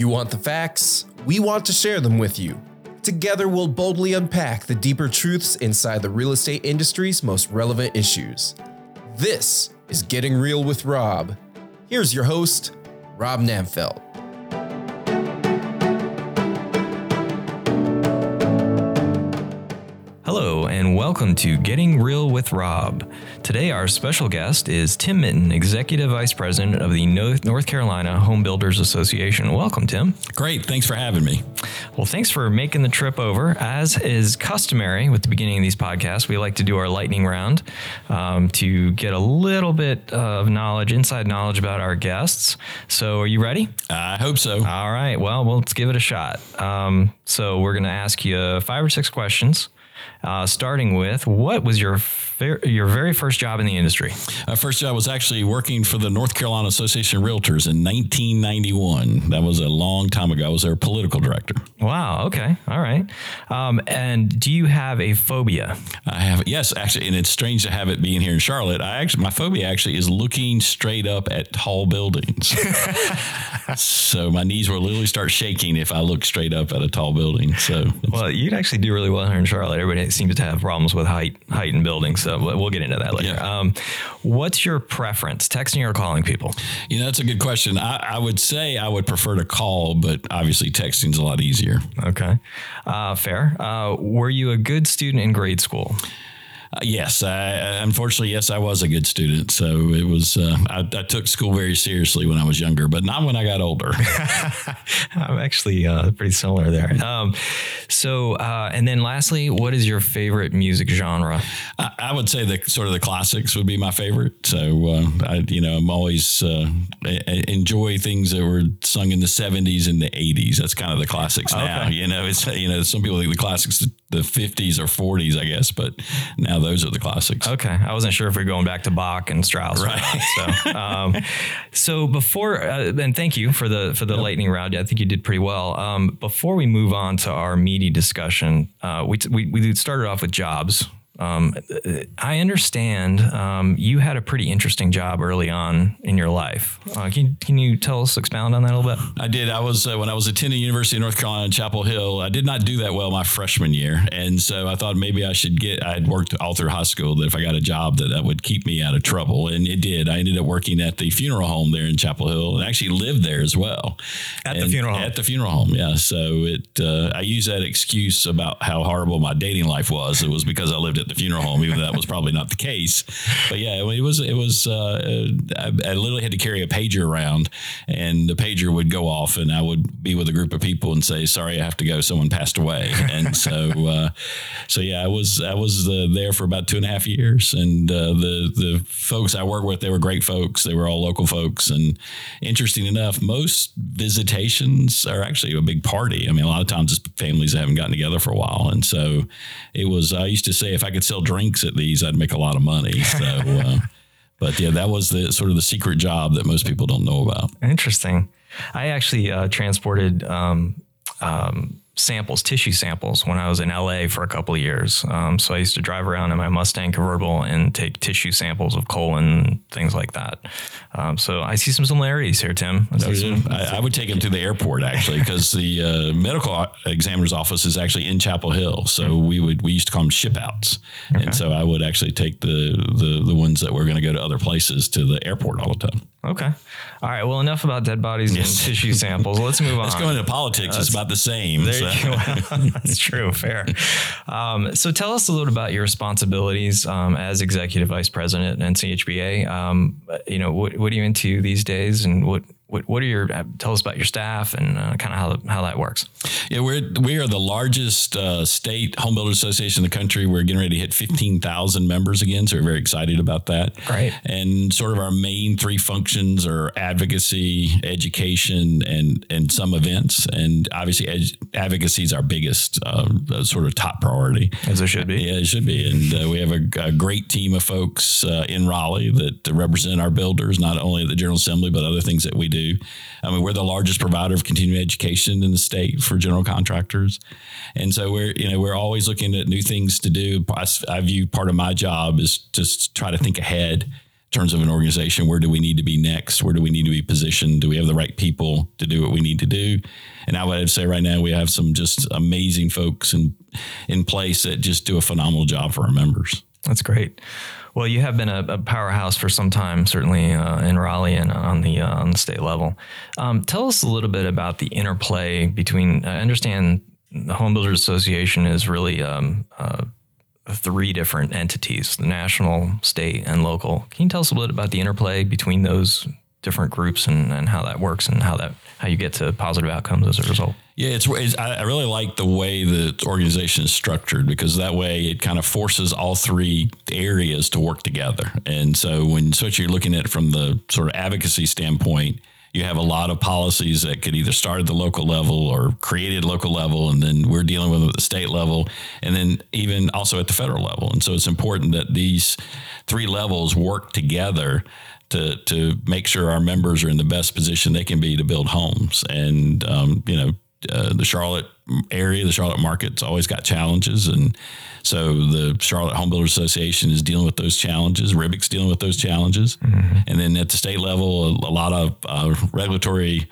You want the facts? We want to share them with you. Together, we'll boldly unpack the deeper truths inside the real estate industry's most relevant issues. This is Getting Real with Rob. Here's your host, Rob Namfeld. Welcome to Getting Real with Rob. Today, our special guest is Tim Minton, Executive Vice President of the North Carolina Home Builders Association. Welcome, Tim. Great. Thanks for having me. Well, thanks for making the trip over. As is customary with the beginning of these podcasts, we like to do our lightning round um, to get a little bit of knowledge, inside knowledge about our guests. So, are you ready? I hope so. All right. Well, well let's give it a shot. Um, so, we're going to ask you five or six questions. Uh, starting with, what was your your very first job in the industry? My first job was actually working for the North Carolina Association of Realtors in 1991. That was a long time ago. I was their political director. Wow. Okay. All right. Um, and do you have a phobia? I have. Yes, actually, and it's strange to have it being here in Charlotte. I actually, my phobia actually is looking straight up at tall buildings. so my knees will literally start shaking if I look straight up at a tall building. So well, you'd actually do really well here in Charlotte. Everybody seems to have problems with height, height in buildings. So we'll get into that later. Yeah. Um, what's your preference, texting or calling people? You know, that's a good question. I, I, would say I would prefer to call, but obviously texting's a lot easier. Okay, uh, fair. Uh, were you a good student in grade school? Uh, yes, I, unfortunately, yes, I was a good student. So it was. Uh, I, I, took school very seriously when I was younger, but not when I got older. I'm actually uh, pretty similar there. Um, so, uh, and then lastly, what is your favorite music genre? I, I, would say the sort of the classics would be my favorite. So, uh, I, you know, I'm always uh, enjoy things that were sung in the 70s and the 80s. That's kind of the classics now. Okay. You know, it's you know, some people think the classics the 50s or 40s, I guess, but now those are the classics. Okay, I wasn't sure if we are going back to Bach and Strauss. Right. so, um, so before, uh, and thank you for the for the yep. lightning round. I think you did pretty well. Um, before we move on to our meaty discussion, uh, we, we we started off with jobs um, I understand um, you had a pretty interesting job early on in your life. Uh, can, can you tell us, expound on that a little bit? I did. I was, uh, when I was attending University of North Carolina in Chapel Hill, I did not do that well my freshman year. And so I thought maybe I should get, I had worked all through high school, that if I got a job that that would keep me out of trouble. And it did. I ended up working at the funeral home there in Chapel Hill and actually lived there as well. At and the funeral home? At the funeral home, yeah. So it, uh, I use that excuse about how horrible my dating life was. It was because I lived at the funeral home, even though that was probably not the case. But yeah, it was it was. Uh, I, I, literally had to carry a pager around, and the pager would go off, and I would be with a group of people and say, "Sorry, I have to go. Someone passed away." And so, uh, so yeah, I was I was uh, there for about two and a half years, and uh, the the folks I worked with, they were great folks. They were all local folks, and interesting enough, most visitations are actually a big party. I mean, a lot of times it's families that haven't gotten together for a while, and so it was. I used to say if I could sell drinks at these, I'd make a lot of money. So, uh, but yeah, that was the sort of the secret job that most people don't know about. Interesting. I actually uh, transported um, um, samples, tissue samples, when I was in LA for a couple of years. Um, so I used to drive around in my Mustang convertible and take tissue samples of colon, things like that. Um, so I see some similarities here, Tim. I, some, I, I would take him to the airport actually, because the uh, medical examiner's office is actually in Chapel Hill. So mm-hmm. we would we used to call them ship outs, okay. and so I would actually take the the the ones that were going to go to other places to the airport all the time. Okay. All right. Well, enough about dead bodies and tissue samples. Let's move on. Let's go into politics. Uh, it's about the same. There so. you go. That's true. Fair. Um, so tell us a little about your responsibilities um, as executive vice president at NCHBA. Um, you know, what, what are you into these days and what, what, what are your tell us about your staff and uh, kind of how how that works? Yeah, we're we are the largest uh, state home builder association in the country. We're getting ready to hit fifteen thousand members again, so we're very excited about that. Great. And sort of our main three functions are advocacy, education, and and some events. And obviously, advocacy is our biggest uh, sort of top priority, as it should be. Yeah, it should be. And uh, we have a, a, great team of folks uh, in Raleigh that represent our builders, not only at the General Assembly but other things that we do do. I mean, we're the largest provider of continuing education in the state for general contractors, and so we're you know we're always looking at new things to do. I, I view part of my job is just try to think ahead in terms of an organization. Where do we need to be next? Where do we need to be positioned? Do we have the right people to do what we need to do? And I would say right now we have some just amazing folks in in place that just do a phenomenal job for our members. That's great. Well, you have been a, a powerhouse for some time, certainly uh, in Raleigh and on the uh, on the state level. Um, tell us a little bit about the interplay between. I understand the Home Builders Association is really um, uh, three different entities: the national, state, and local. Can you tell us a little bit about the interplay between those different groups and, and how that works and how that how you get to positive outcomes as a result? Yeah, it's, it's, I really like the way the organization is structured because that way it kind of forces all three areas to work together. And so when especially you're looking at it from the sort of advocacy standpoint, you have a lot of policies that could either start at the local level or created local level, and then we're dealing with them at the state level, and then even also at the federal level. And so it's important that these three levels work together to to make sure our members are in the best position they can be to build homes. And um, you know, uh, the Charlotte area, the Charlotte market's always got challenges, and so the Charlotte Home Builders Association is dealing with those challenges. REBIC's dealing with those challenges, mm-hmm. and then at the state level, a, a lot of uh, regulatory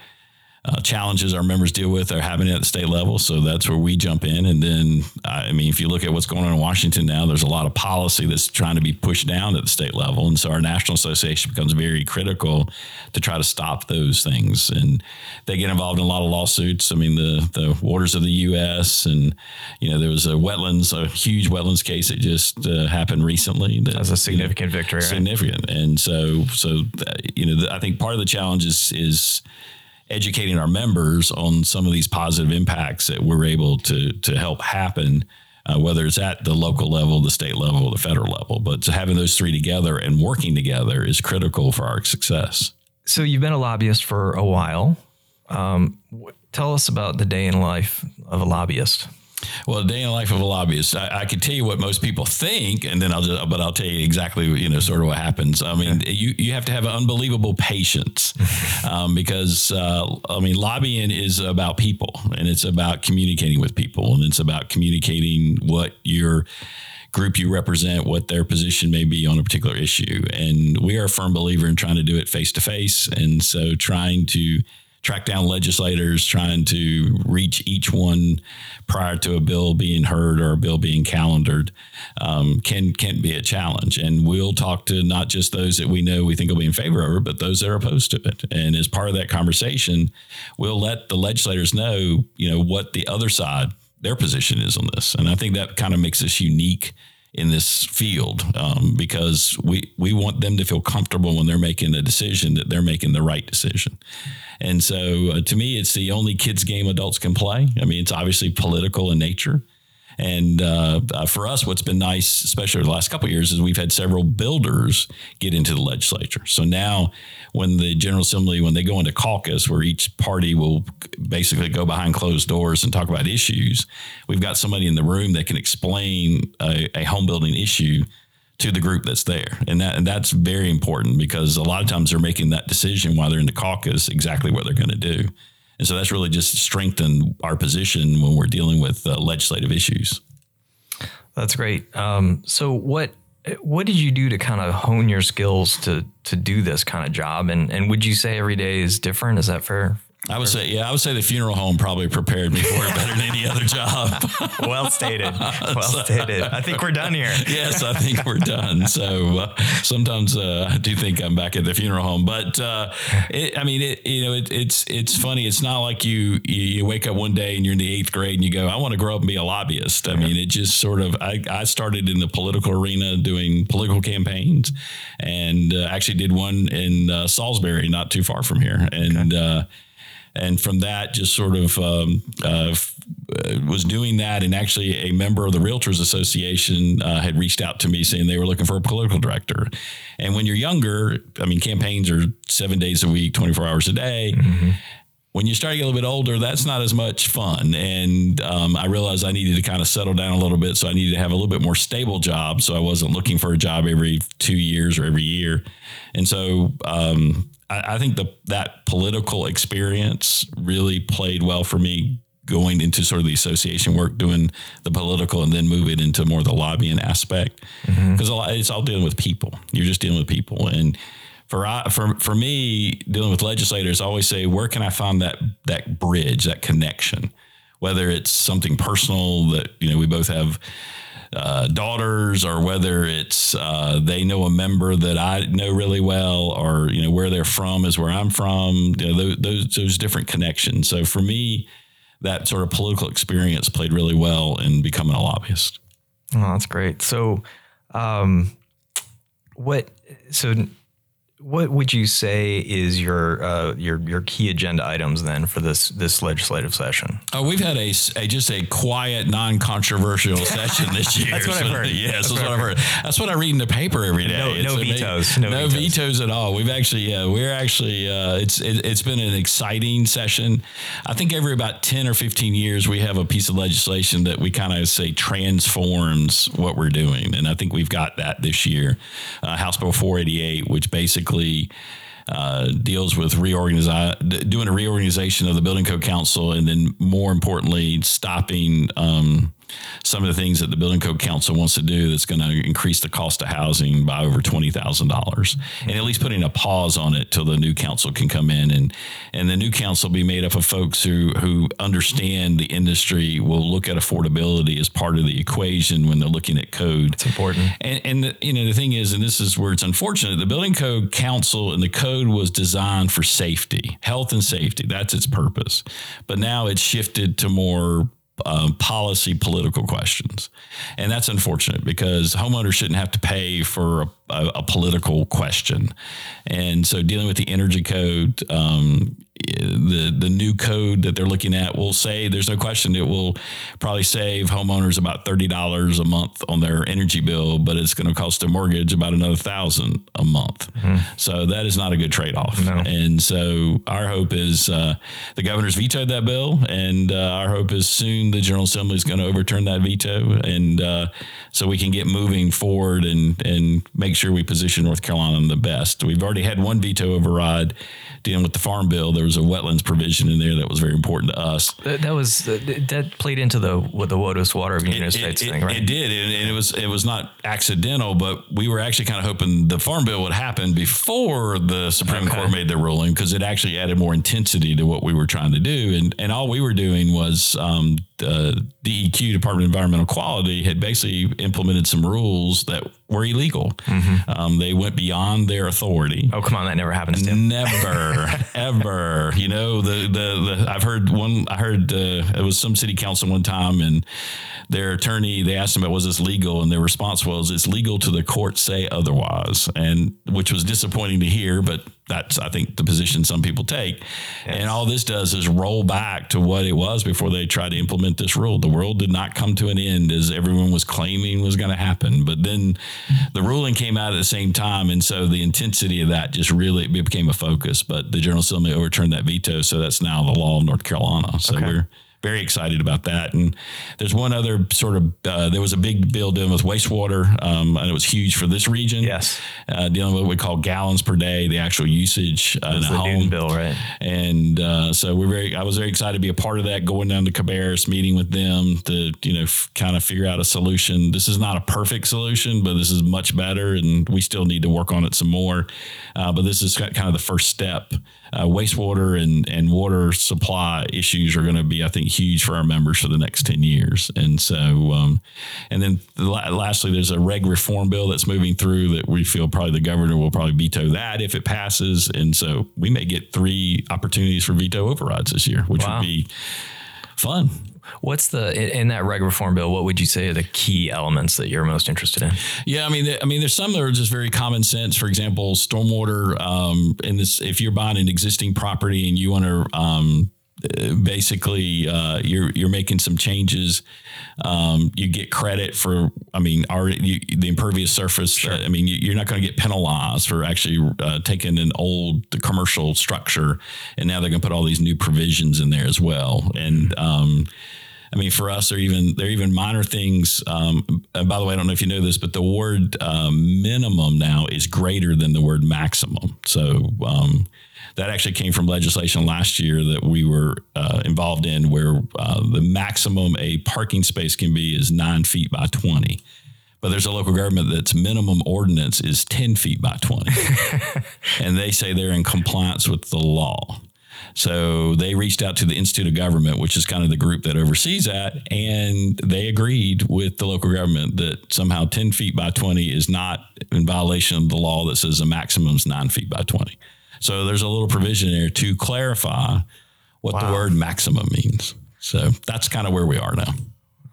uh, challenges our members deal with are happening at the state level. So that's where we jump in. And then, I mean, if you look at what's going on in Washington now, there's a lot of policy that's trying to be pushed down at the state level. And so our national association becomes very critical to try to stop those things. And they get involved in a lot of lawsuits. I mean, the, the waters of the U.S. and, you know, there was a wetlands, a huge wetlands case that just uh, happened recently. That, That's a significant you know, victory. Significant. Right? And so, so, uh, you know, I think part of the challenge is, is, educating our members on some of these positive impacts that we're able to to help happen. Uh, whether it's at the local level, the state level, the federal level, but having those three together and working together is critical for our success. So you've been a lobbyist for a while. Um, tell us about the day in life of a lobbyist. Well, a day in the life of a lobbyist, I, I can tell you what most people think, and then I'll just, but I'll tell you exactly, you know, sort of what happens. I mean, you, you have to have unbelievable patience um, because, uh, I mean, lobbying is about people and it's about communicating with people and it's about communicating what your group you represent, what their position may be on a particular issue. And we are a firm believer in trying to do it face to face. And so trying to, track down legislators, trying to reach each one prior to a bill being heard or a bill being calendared um, can can be a challenge. And we'll talk to not just those that we know we think will be in favor of it, but those that are opposed to it. And as part of that conversation, we'll let the legislators know, you know, what the other side their position is on this. And I think that kind of makes us unique in this field um, because we we want them to feel comfortable when they're making a decision that they're making the right decision. And so uh, to me, it's the only kids game adults can play. I mean, it's obviously political in nature. And uh, uh, for us, what's been nice, especially the last couple years, is we've had several builders get into the legislature. So now, when the General Assembly, when they go into caucus, where each party will basically go behind closed doors and talk about issues, we've got somebody in the room that can explain a, a home building issue to the group that's there. And that and that's very important because a lot of times they're making that decision while they're in the caucus exactly what they're going to do. And so that's really just strengthened our position when we're dealing with uh, legislative issues. That's great. Um, so what what did you do to kind of hone your skills to to do this kind of job? And and would you say every day is different? Is that fair I would say, yeah, I would say the funeral home probably prepared me for it better than any other job. well stated. Well so, stated. I think we're done here. yes, I think we're done. So uh, sometimes uh, I do think I'm back at the funeral home, but uh, it, I mean, it, you know, it, it's it's funny. It's not like you, you, you wake up one day and you're in the eighth grade and you go, I want to grow up and be a lobbyist. I mean, it just sort of. I, I started in the political arena doing political campaigns, and uh, actually did one in uh, Salisbury, not too far from here, and. Okay uh, and from that just sort of um, uh, uh, was doing that. And actually a member of the realtors association uh, had reached out to me saying they were looking for a political director. And when you're younger i mean campaigns are seven days a week 24 hours a day. Mm-hmm. when you start to get a little bit older that's not as much fun. And um, i realized i needed to kind of settle down a little bit so i needed to have a little bit more stable job so i wasn't looking for a job every two years or every year. And so um, I, I think the that political experience really played well for me going into sort of the association work, doing the political, and then moving into more of the lobbying aspect mm-hmm. because it's all dealing with people. You're just dealing with people, and for I, for for me, dealing with legislators, I always say, where can I find that that bridge, that connection? Whether it's something personal that you know we both have uh, daughters, or whether it's uh, they know a member that I know really well, or you know where they're from is where I'm from. You know, those, those those different connections. So for me, that sort of political experience played really well in becoming a lobbyist. Oh, that's great. So, um, what? So what would you say is your uh, your your key agenda items then for this this legislative session? Oh, we've had a, a just a quiet, non-controversial session this year. That's what I've heard. Yes, that's, that's what I've heard. That's what I read in the paper every day. No, no vetoes. No, no vetoes. vetoes. at all. We've actually, yeah, we're actually. Uh, it's it, has been an exciting session. I think every about ten or fifteen years we have a piece of legislation that we kind of say transforms what we're doing, and I think we've got that this year. Uh, House Bill 488, which basically basically uh, deals with reorganize, doing a reorganization of the building code council, and then more importantly, stopping um, some of the things that the Building Code Council wants to do that's going to increase the cost of housing by over twenty thousand dollars, and at least putting a pause on it till the new council can come in and and the new council be made up of folks who who understand the industry, will look at affordability as part of the equation when they're looking at code. It's important. And and the, you know the thing is, and this is where it's unfortunate, the Building Code Council and the code was designed for safety, health and safety. That's its purpose, but now it's shifted to more um, policy political questions. And that's unfortunate because homeowners shouldn't have to pay for a, a, a political question. And so dealing with the energy code, um, the the new code that they're looking at will say there's no question it will probably save homeowners about thirty dollars a month on their energy bill, but it's going to cost their mortgage about another thousand a month. Mm-hmm. So that is not a good trade off. No. And so our hope is uh, the governor's vetoed that bill, and uh, our hope is soon the General Assembly is going to overturn that veto, and uh, so we can get moving forward and and make sure we position North Carolina in the best. We've already had one veto override dealing with the farm bill. There was a wetlands provision in there that was very important to us. That, that was that played into the what the WOTUS water of the United it, States it, thing, right? It did, and, and, it was it was not accidental, but we were actually kind of hoping the farm bill would happen before the Supreme okay. Court made their ruling because it actually added more intensity to what we were trying to do, and and all we were doing was um, uh, DEQ Department of Environmental Quality had basically implemented some rules that were illegal. Mm-hmm. Um, they went beyond their authority. Oh come on, that never happens. Tim. Never, ever. You know the, the the I've heard one. I heard uh, it was some city council one time, and their attorney they asked them, about "Was this legal?" And their response was, "It's legal to the court say otherwise," and which was disappointing to hear, but that's I think the position some people take. Yes. And all this does is roll back to what it was before they tried to implement this rule. The world did not come to an end as everyone was claiming was going to happen. But then the ruling came out at the same time, and so the intensity of that just really became a focus. But the General Assembly overturned that veto, so that's now the law of North Carolina. So okay. we're very excited about that. And there's one other sort of uh, there was a big bill dealing with wastewater, um, and it was huge for this region. Yes, uh, dealing with what we call gallons per day, the actual usage uh, in the home bill, right? And uh, so we're very, I was very excited to be a part of that. Going down to Cabarrus, meeting with them to you know f- kind of figure out a solution. This is not a perfect solution, but this is much better, and we still need to work on it some more. Uh, but this is kind of the first step uh, wastewater and, and water supply issues are going to be, I think, huge for our members for the next 10 years. And so, um, and then lastly, there's a reg reform bill that's moving through that we feel probably the governor will probably veto that if it passes. And so we may get three opportunities for veto overrides this year, which wow. would be fun. What's the in that reg reform bill? What would you say are the key elements that you're most interested in? Yeah, I mean, I mean, there's some that are just very common sense. For example, stormwater. Um, in this, if you're buying an existing property and you want to um, basically uh, you're you're making some changes. Um, you get credit for, I mean, our, you, the impervious surface. Sure. I mean, you, are not going to get penalized for actually uh, taking an old commercial structure, and now they're going to put all these new provisions in there as well. And um, I mean, for us, they're even they're even minor things. Um, and by the way, I don't know if you know this, but the word um, minimum now is greater than the word maximum. So um, that actually came from legislation last year that we were uh, involved in, where uh, the maximum a parking space can be is nine feet by twenty. But there's a local government that's minimum ordinance is 10 feet by 20. and they say they're in compliance with the law. So they reached out to the Institute of Government, which is kind of the group that oversees that, and they agreed with the local government that somehow 10 feet by 20 is not in violation of the law that says the maximum is nine feet by 20. So there's a little provision there to clarify what wow. the word maximum means. So that's kind of where we are now.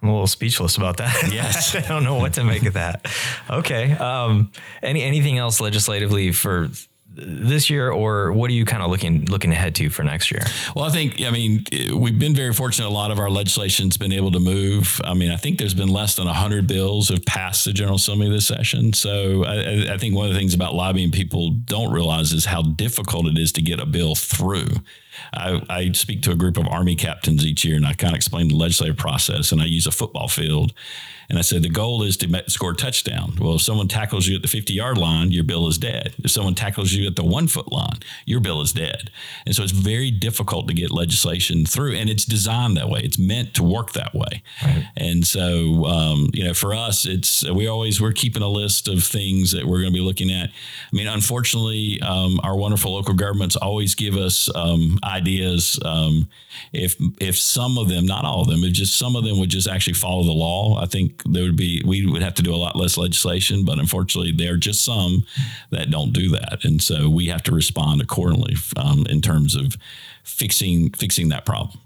I'm a little speechless about that. Yes, I don't know what to make of that. Okay. Um, any anything else legislatively for this year, or what are you kind of looking looking ahead to for next year? Well, I think I mean we've been very fortunate. A lot of our legislation's been able to move. I mean, I think there's been less than hundred bills have passed the General Assembly this session. So I, I think one of the things about lobbying people don't realize is how difficult it is to get a bill through. I, I, speak to a group of Army captains each year, and I kind of explain the legislative process. And I use a football field, and I said the goal is to score a touchdown. Well, if someone tackles you at the 50 yard line, your bill is dead. If someone tackles you at the one foot line, your bill is dead. And so it's very difficult to get legislation through, and it's designed that way. It's meant to work that way. Right. And so, um, you know, for us, it's we always we're keeping a list of things that we're going to be looking at. I mean, unfortunately, um, our wonderful local governments always give us um, ideas. Um, if if some of them, not all of them, if just some of them would just actually follow the law, I think there would be we would have to do a lot less legislation. But unfortunately, there are just some that don't do that, and so we have to respond accordingly um, in terms of fixing fixing that problem.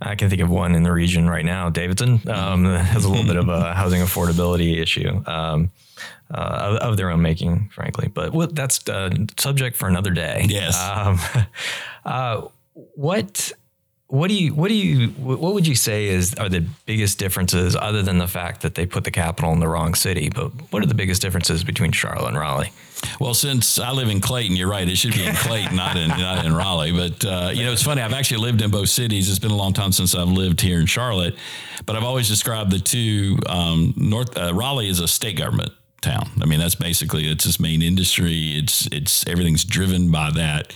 I can think of one in the region right now. Davidson um, has a little bit of a housing affordability issue. Um, uh, of, of, their own making, frankly. But well, that's uh, subject for another day. Yes. Um, uh, what what do you what do you what would you say is are the biggest differences other than the fact that they put the capital in the wrong city? But what are the biggest differences between Charlotte and Raleigh? Well, since I live in Clayton, you're right. It should be in Clayton, not in not in Raleigh. But uh, you know, it's funny. I've actually lived in both cities. It's been a long time since I've lived here in Charlotte, but I've always described the two. Um, North uh, Raleigh is a state government town. I mean, that's basically it's its main industry. It's it's everything's driven by that.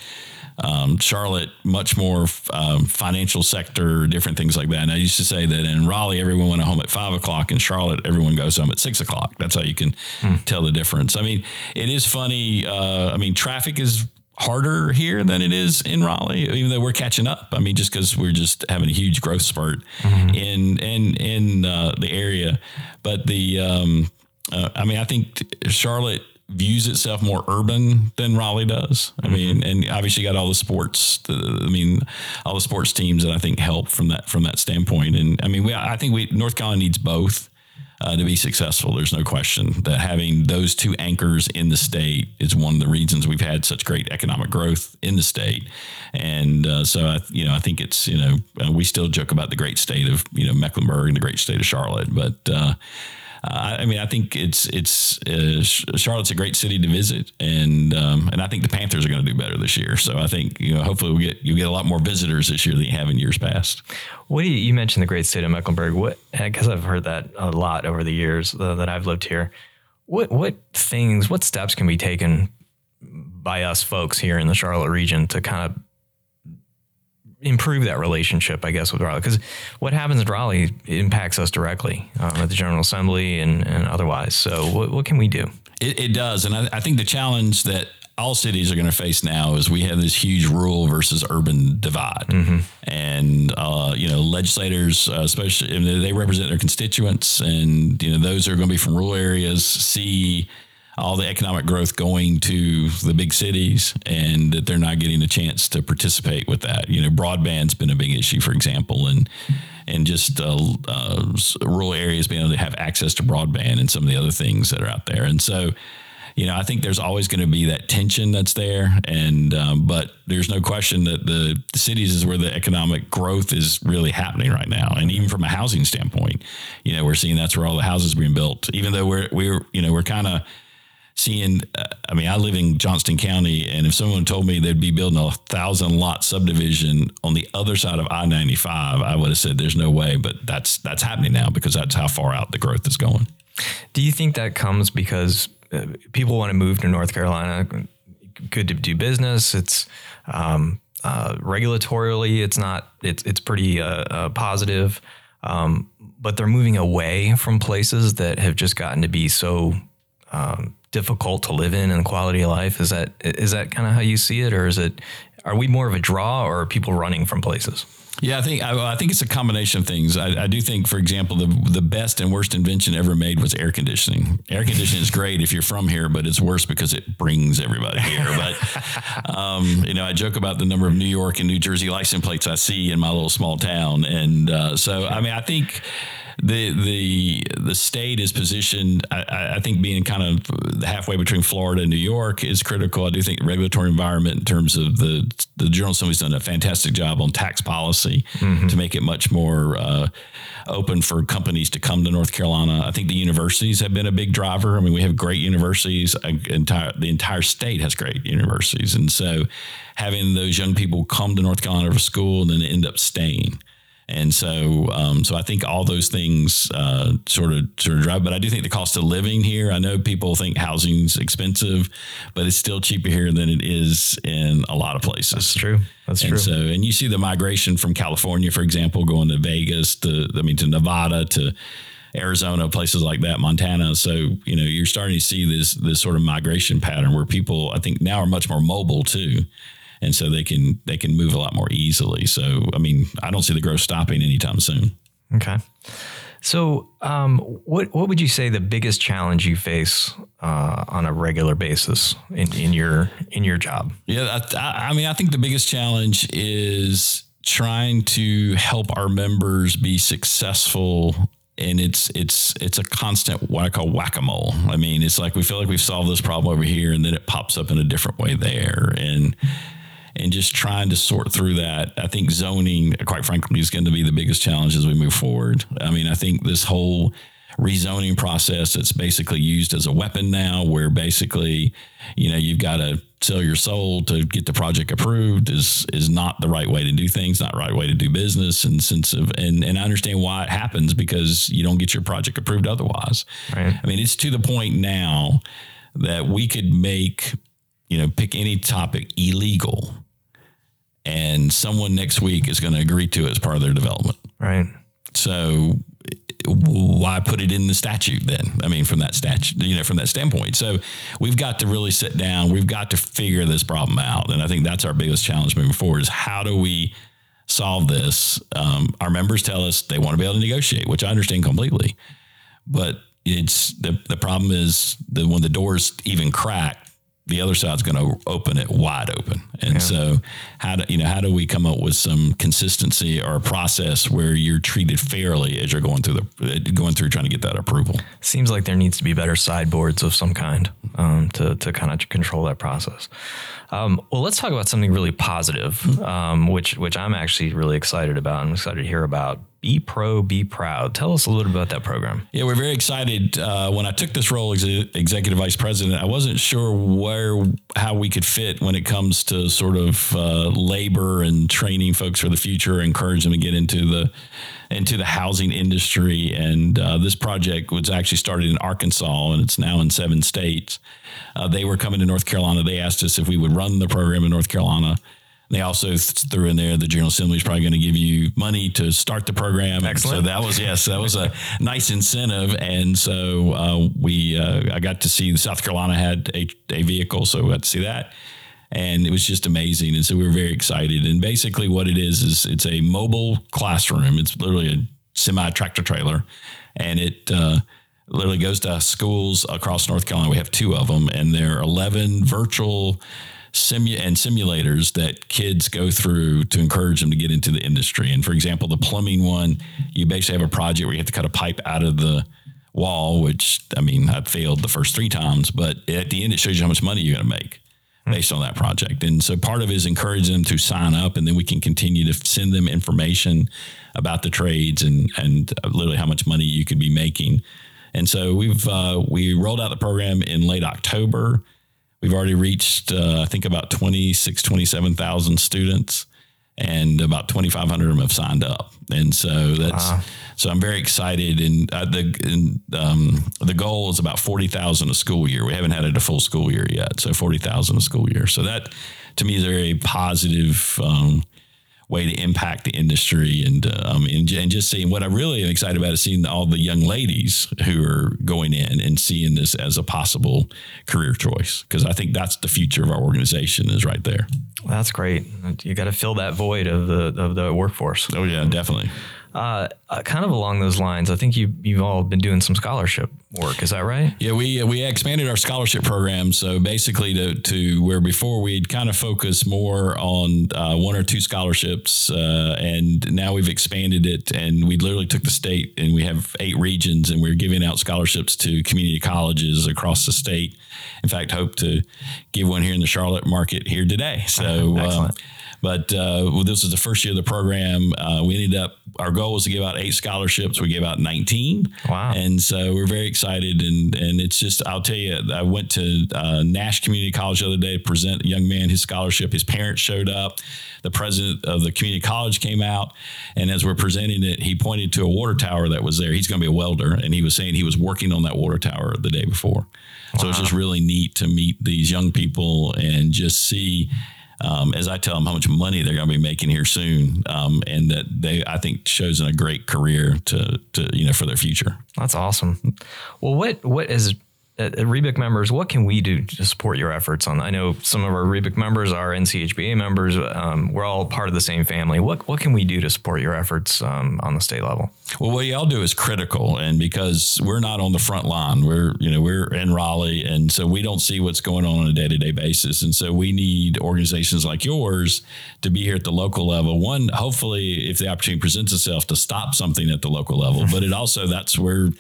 Um, Charlotte, much more um, financial sector, different things like that. And I used to say that in Raleigh, everyone went home at five o'clock. In Charlotte, everyone goes home at six o'clock. That's how you can hmm. tell the difference. I mean, it is funny. Uh, I mean, traffic is harder here than it is in Raleigh, even though we're catching up. I mean, just because we're just having a huge growth spurt mm-hmm. in in in uh, the area, but the um, uh, I mean, I think Charlotte views itself more urban than Raleigh does. I mm-hmm. mean, and obviously got all the sports. The, I mean, all the sports teams that I think help from that from that standpoint. And I mean, we I think we North Carolina needs both. Uh, to be successful, there's no question that having those two anchors in the state is one of the reasons we've had such great economic growth in the state. And uh, so, I, you know, I think it's you know uh, we still joke about the great state of you know Mecklenburg and the great state of Charlotte, but uh, I mean, I think it's it's uh, Charlotte's a great city to visit, and um, and I think the Panthers are going to do better this year. So I think you know hopefully we get you get a lot more visitors this year than you have in years past. What do you, you mentioned the great state of Mecklenburg? What I guess I've heard that a lot over the years uh, that I've lived here. What what things, what steps can be taken by us folks here in the Charlotte region to kind of improve that relationship, I guess, with Raleigh. Because what happens at Raleigh impacts us directly um, at the General Assembly and, and otherwise. So, what, what, can we do? It, it does. And I, I, think the challenge that all cities are going to face now is we have this huge rural versus urban divide. Mm-hmm. And, uh, you know, legislators, uh, especially, they represent their constituents, and, you know, those who are going to be from rural areas see all the economic growth going to the big cities and that they're not getting a chance to participate with that. You know, broadband's been a big issue, for example, and and just uh, uh, rural areas being able to have access to broadband and some of the other things that are out there. And so, you know, I think there's always going to be that tension that's there, and um, but there's no question that the, the, cities is where the economic growth is really happening right now, and even from a housing standpoint, you know, we're seeing that's where all the houses are being built. Even though we're we're you know we're kind of seeing, uh, I mean, I live in Johnston County, and if someone told me they'd be building a thousand lot subdivision on the other side of I 95, I would have said there's no way, but that's, that's happening now because that's how far out the growth is going. Do you think that comes because uh, people want to move to North Carolina? Good to do business. It's um, uh, regulatorily, it's not. It's it's pretty uh, uh positive, um, but they're moving away from places that have just gotten to be so um, difficult to live in and quality of life. Is that is that kind of how you see it, or is it? Are we more of a draw, or are people running from places? Yeah, I think I, I, think it's a combination of things. I, I, do think, for example, the the best and worst invention ever made was air conditioning. Air conditioning is great if you're from here, but it's worse because it brings everybody here. But um, you know, I joke about the number of New York and New Jersey license plates I see in my little small town, and uh, so I mean, I think the the the state is positioned. I, I, think being kind of halfway between Florida and New York is critical. I do think regulatory environment in terms of the the General Assembly's done a fantastic job on tax policy mm-hmm. to make it much more uh, open for companies to come to North Carolina. I think the universities have been a big driver. I mean, we have great universities. Entire the entire state has great universities, and so having those young people come to North Carolina for school and then end up staying and so, um, so I think all those things uh, sort of sort of drive. But I do think the cost of living here. I know people think housing's expensive, but it's still cheaper here than it is in a lot of places. That's true. That's and true. So, and you see the migration from California, for example, going to Vegas to, I mean, to Nevada to Arizona, places like that, Montana. So, you know, you're starting to see this this sort of migration pattern where people, I think, now are much more mobile too and so they can they can move a lot more easily. So I mean, I don't see the growth stopping anytime soon. Okay. So, um, what what would you say the biggest challenge you face uh, on a regular basis in, in your in your job? Yeah, I, I mean, I think the biggest challenge is trying to help our members be successful and it's it's it's a constant what I call whack a mole. I mean, it's like we feel like we've solved this problem over here, and then it pops up in a different way there, and and just trying to sort through that. I think zoning, quite frankly, is going to be the biggest challenge as we move forward. I mean, I think this whole rezoning process that's basically used as a weapon now, where basically, you know, you've got to sell your soul to get the project approved is is not the right way to do things, not the right way to do business. And sense of and and I understand why it happens because you don't get your project approved otherwise. Right. I mean, it's to the point now that we could make, you know, pick any topic illegal and someone next week is going to agree to it as part of their development. Right. So why put it in the statute then? I mean, from that statute, you know, from that standpoint. So we've got to really sit down. We've got to figure this problem out, and I think that's our biggest challenge moving forward: is how do we solve this? Um, our members tell us they want to be able to negotiate, which I understand completely, but it's the the problem is that when the doors even crack, the other side's going to open it wide open. And yeah. so how do you know how do we come up with some consistency or a process where you're treated fairly as you're going through the going through trying to get that approval? Seems like there needs to be better sideboards of some kind um, to to kind of control that process. Um, well, let's talk about something really positive, mm-hmm. um, which which I'm actually really excited about. I'm excited to hear about be Pro, Be Proud. Tell us a little bit about that program. Yeah, we're very excited. Uh, when I took this role as executive vice president, I wasn't sure where how we could fit when it comes to sort of uh, labor and training folks for the future, encourage them to get into the into the housing industry. And uh, this project was actually started in Arkansas, and it's now in seven states. Uh, they were coming to North Carolina. They asked us if we would run the program in North Carolina. They also threw in there the General Assembly is probably going to give you money to start the program. Excellent. So that was yes, that was a nice incentive, and so uh, we uh, I got to see South Carolina had a, a vehicle, so we got to see that, and it was just amazing. And so we were very excited. And basically, what it is is it's a mobile classroom. It's literally a semi tractor trailer, and it. Uh, literally goes to schools across North Carolina. We have two of them, and there are 11 virtual simu- and simulators that kids go through to encourage them to get into the industry. And for example, the plumbing one, you basically have a project where you have to cut a pipe out of the wall, which I mean, I failed the first three times, but at the end, it shows you how much money you're going to make hmm. based on that project. And so part of it is encouraging them to sign up, and then we can continue to send them information about the trades and and literally how much money you could be making And so we've uh, we rolled out the program in late October. We've already reached, uh, I think, about 26, 27,000 students, and about 2,500 of them have signed up. And so that's wow. so I'm very excited. And uh, the and, um, the goal is about 40,000 a school year. We haven't had it a full school year yet, so 40,000 a school year. So that to me is a very positive. Um, way to impact the industry and um, and, and, just seeing what I really am excited about is seeing all the young ladies who are going in and seeing this as a possible career choice because I think that's the future of our organization is right there. Well, that's great. You got to fill that void of the of the workforce. Oh yeah, definitely. Uh, uh, kind of along those lines, I think you you've all been doing some scholarship work. Is that right? Yeah, we we expanded our scholarship program. So basically, to to where before we'd kind of focus more on uh, one or two scholarships, uh, and now we've expanded it, and we literally took the state, and we have eight regions, and we're giving out scholarships to community colleges across the state. In fact, hope to give one here in the Charlotte market here today. So. But uh, this is the first year of the program. Uh, we ended up, our goal was to give out eight scholarships. We gave out 19. Wow. And so we're very excited. And, and it's just, I'll tell you, I went to uh, Nash Community College the other day to present a young man his scholarship. His parents showed up. The president of the community college came out. And as we're presenting it, he pointed to a water tower that was there. He's going to be a welder. And he was saying he was working on that water tower the day before. Wow. So it's just really neat to meet these young people and just see um, as I tell them how much money they're going to be making here soon, um, and that they I think shows in a great career to to you know for their future. That's awesome. Well, what what is at, Rebic members, what can we do to support your efforts on? I know some of our Rebic members are NCHBA members. Um, we're all part of the same family. What what can we do to support your efforts um, on the state level? Well, what y'all do is critical, and because we're not on the front line, we're you know we're in Raleigh, and so we don't see what's going on on a day to day basis, and so we need organizations like yours to be here at the local level. One, hopefully, if the opportunity presents itself, to stop something at the local level, but it also that's where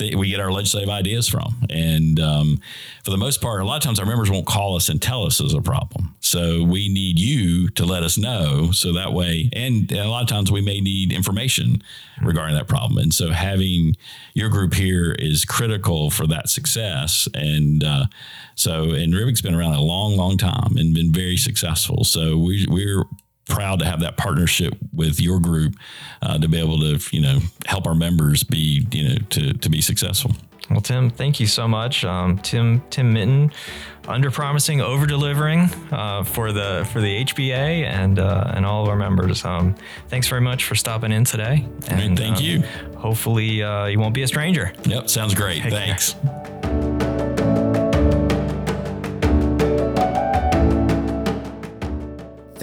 we get our legislative ideas from. And um, for the most part, a lot of times our members won't call us and tell us there's a problem. So we need you to let us know. So that way, and, and a lot of times we may need information regarding that problem. And so having your group here is critical for that success. And uh, so, and REBIC's been around a long, long time and been very successful. So we, we're proud to have that partnership with your group uh, to be able to you know help our members be you know to to be successful. Well, Tim, thank you so much, um, Tim Tim Minton, under promising, over delivering uh, for the for the HBA and uh, and all of our members. Um, thanks very much for stopping in today. And thank uh, you. Hopefully, uh, you won't be a stranger. Yep, sounds great. Take thanks. Care.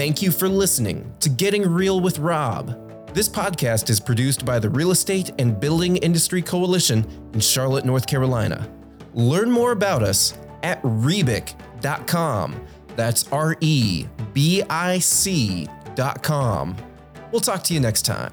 Thank you for listening to Getting Real with Rob. This podcast is produced by the Real Estate and Building Industry Coalition in Charlotte, North Carolina. Learn more about us at rebic.com. That's R E B I C.com. We'll talk to you next time.